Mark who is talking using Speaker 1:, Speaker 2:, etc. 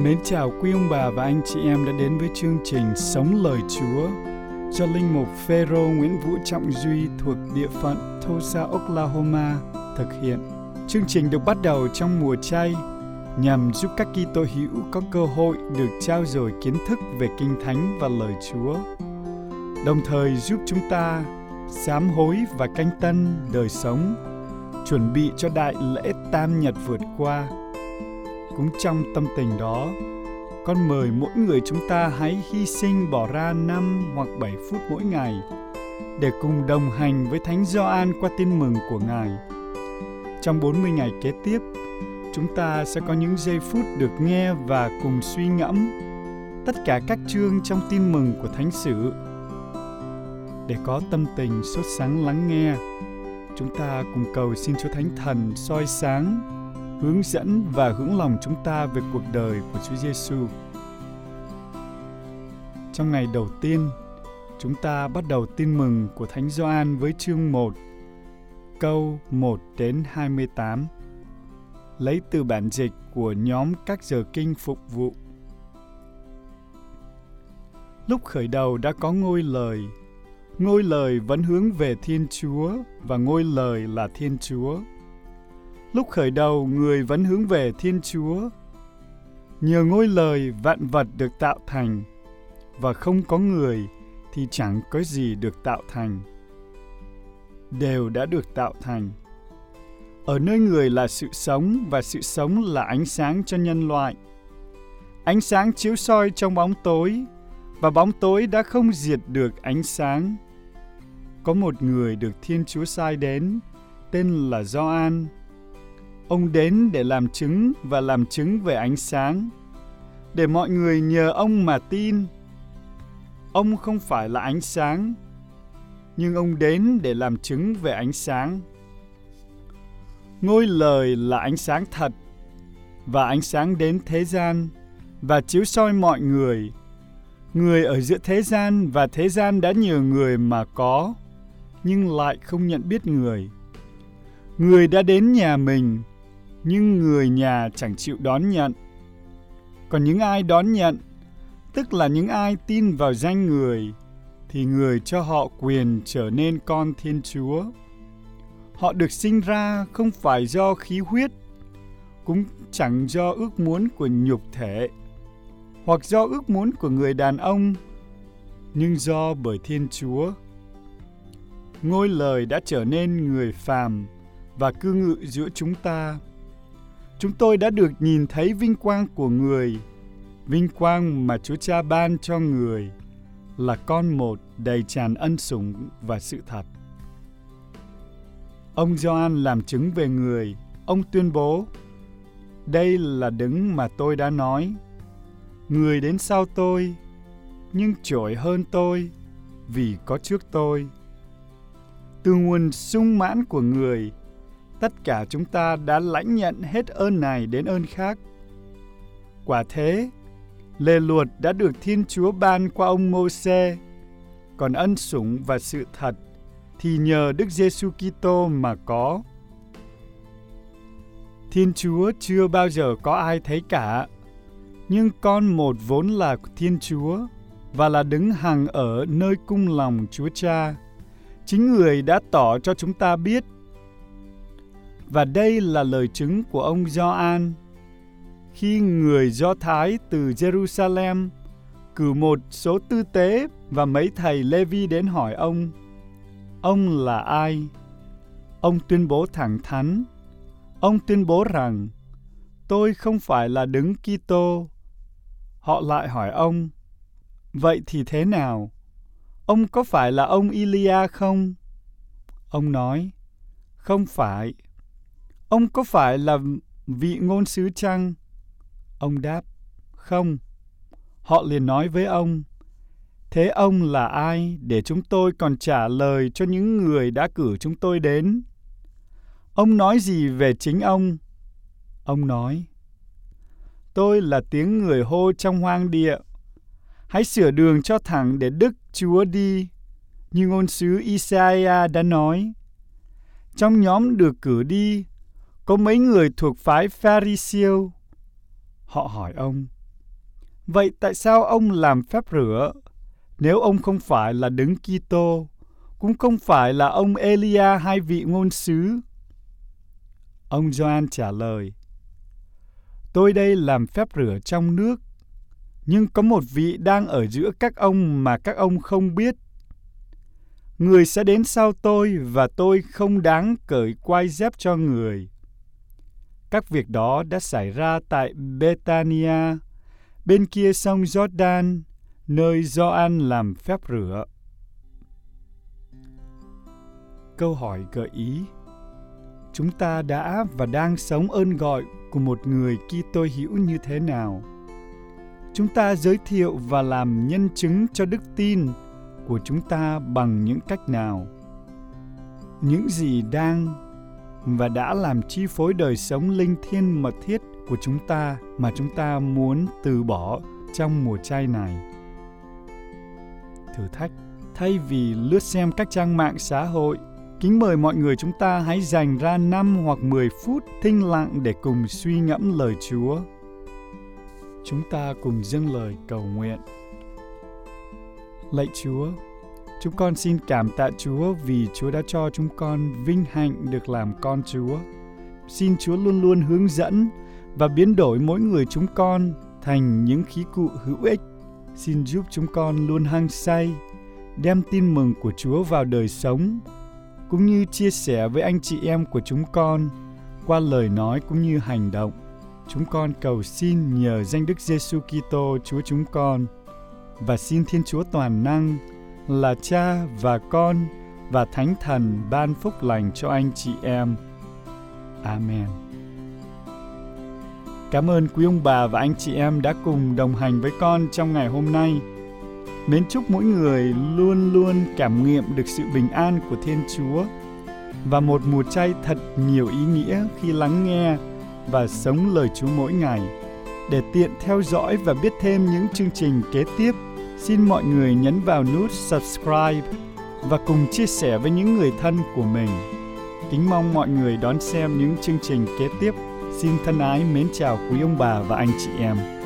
Speaker 1: Mến chào quý ông bà và anh chị em đã đến với chương trình Sống Lời Chúa do Linh Mục Phêrô Nguyễn Vũ Trọng Duy thuộc địa phận Tulsa, Oklahoma thực hiện. Chương trình được bắt đầu trong mùa chay nhằm giúp các Kitô hữu có cơ hội được trao dồi kiến thức về Kinh Thánh và lời Chúa, đồng thời giúp chúng ta sám hối và canh tân đời sống, chuẩn bị cho đại lễ Tam Nhật vượt qua – cũng trong tâm tình đó, con mời mỗi người chúng ta hãy hy sinh bỏ ra 5 hoặc 7 phút mỗi ngày để cùng đồng hành với Thánh Gioan qua tin mừng của Ngài. Trong 40 ngày kế tiếp, chúng ta sẽ có những giây phút được nghe và cùng suy ngẫm tất cả các chương trong tin mừng của Thánh sử. Để có tâm tình sốt sáng lắng nghe, chúng ta cùng cầu xin Chúa Thánh Thần soi sáng hướng dẫn và hướng lòng chúng ta về cuộc đời của Chúa Giêsu. Trong ngày đầu tiên, chúng ta bắt đầu tin mừng của Thánh Gioan với chương 1, câu 1 đến 28. Lấy từ bản dịch của nhóm các giờ kinh phục vụ. Lúc khởi đầu đã có ngôi lời, ngôi lời vẫn hướng về Thiên Chúa và ngôi lời là Thiên Chúa Lúc khởi đầu, người vẫn hướng về Thiên Chúa. Nhờ ngôi lời vạn vật được tạo thành, và không có người thì chẳng có gì được tạo thành. Đều đã được tạo thành. Ở nơi người là sự sống và sự sống là ánh sáng cho nhân loại. Ánh sáng chiếu soi trong bóng tối và bóng tối đã không diệt được ánh sáng. Có một người được Thiên Chúa sai đến, tên là Gioan Ông đến để làm chứng và làm chứng về ánh sáng, để mọi người nhờ ông mà tin. Ông không phải là ánh sáng, nhưng ông đến để làm chứng về ánh sáng. Ngôi lời là ánh sáng thật, và ánh sáng đến thế gian và chiếu soi mọi người. Người ở giữa thế gian và thế gian đã nhờ người mà có, nhưng lại không nhận biết người. Người đã đến nhà mình, nhưng người nhà chẳng chịu đón nhận. Còn những ai đón nhận, tức là những ai tin vào danh người, thì người cho họ quyền trở nên con Thiên Chúa. Họ được sinh ra không phải do khí huyết, cũng chẳng do ước muốn của nhục thể, hoặc do ước muốn của người đàn ông, nhưng do bởi Thiên Chúa. Ngôi lời đã trở nên người phàm và cư ngự giữa chúng ta chúng tôi đã được nhìn thấy vinh quang của người, vinh quang mà Chúa Cha ban cho người là con một đầy tràn ân sủng và sự thật. Ông Gioan làm chứng về người, ông tuyên bố: Đây là đứng mà tôi đã nói. Người đến sau tôi, nhưng trội hơn tôi vì có trước tôi. Từ nguồn sung mãn của người, tất cả chúng ta đã lãnh nhận hết ơn này đến ơn khác. Quả thế, lề luật đã được Thiên Chúa ban qua ông Môse, còn ân sủng và sự thật thì nhờ Đức Giêsu Kitô mà có. Thiên Chúa chưa bao giờ có ai thấy cả, nhưng con một vốn là Thiên Chúa và là đứng hàng ở nơi cung lòng Chúa Cha. Chính người đã tỏ cho chúng ta biết và đây là lời chứng của ông Gioan khi người Do Thái từ Jerusalem cử một số tư tế và mấy thầy Levi đến hỏi ông, ông là ai? Ông tuyên bố thẳng thắn, ông tuyên bố rằng tôi không phải là đứng Kitô. Họ lại hỏi ông, vậy thì thế nào? Ông có phải là ông Ilia không? Ông nói, không phải. Ông có phải là vị ngôn sứ chăng? Ông đáp, không. Họ liền nói với ông, thế ông là ai để chúng tôi còn trả lời cho những người đã cử chúng tôi đến? Ông nói gì về chính ông? Ông nói, tôi là tiếng người hô trong hoang địa. Hãy sửa đường cho thẳng để Đức Chúa đi, như ngôn sứ Isaiah đã nói. Trong nhóm được cử đi có mấy người thuộc phái Pharisêu. Họ hỏi ông, Vậy tại sao ông làm phép rửa? Nếu ông không phải là đứng Kitô, cũng không phải là ông Elia hay vị ngôn sứ. Ông Gioan trả lời, Tôi đây làm phép rửa trong nước, nhưng có một vị đang ở giữa các ông mà các ông không biết. Người sẽ đến sau tôi và tôi không đáng cởi quai dép cho người. Các việc đó đã xảy ra tại Betania, bên kia sông Jordan, nơi Gioan làm phép rửa. Câu hỏi gợi ý Chúng ta đã và đang sống ơn gọi của một người Kitô hữu như thế nào? Chúng ta giới thiệu và làm nhân chứng cho đức tin của chúng ta bằng những cách nào? Những gì đang và đã làm chi phối đời sống linh thiêng mật thiết của chúng ta mà chúng ta muốn từ bỏ trong mùa chay này. Thử thách Thay vì lướt xem các trang mạng xã hội, kính mời mọi người chúng ta hãy dành ra 5 hoặc 10 phút thinh lặng để cùng suy ngẫm lời Chúa. Chúng ta cùng dâng lời cầu nguyện. Lạy Chúa, Chúng con xin cảm tạ Chúa vì Chúa đã cho chúng con vinh hạnh được làm con Chúa. Xin Chúa luôn luôn hướng dẫn và biến đổi mỗi người chúng con thành những khí cụ hữu ích. Xin giúp chúng con luôn hăng say, đem tin mừng của Chúa vào đời sống, cũng như chia sẻ với anh chị em của chúng con qua lời nói cũng như hành động. Chúng con cầu xin nhờ danh Đức Giêsu Kitô Chúa chúng con và xin Thiên Chúa toàn năng là cha và con và thánh thần ban phúc lành cho anh chị em. Amen. Cảm ơn quý ông bà và anh chị em đã cùng đồng hành với con trong ngày hôm nay. Mến chúc mỗi người luôn luôn cảm nghiệm được sự bình an của Thiên Chúa và một mùa chay thật nhiều ý nghĩa khi lắng nghe và sống lời Chúa mỗi ngày để tiện theo dõi và biết thêm những chương trình kế tiếp Xin mọi người nhấn vào nút subscribe và cùng chia sẻ với những người thân của mình. Kính mong mọi người đón xem những chương trình kế tiếp. Xin thân ái mến chào quý ông bà và anh chị em.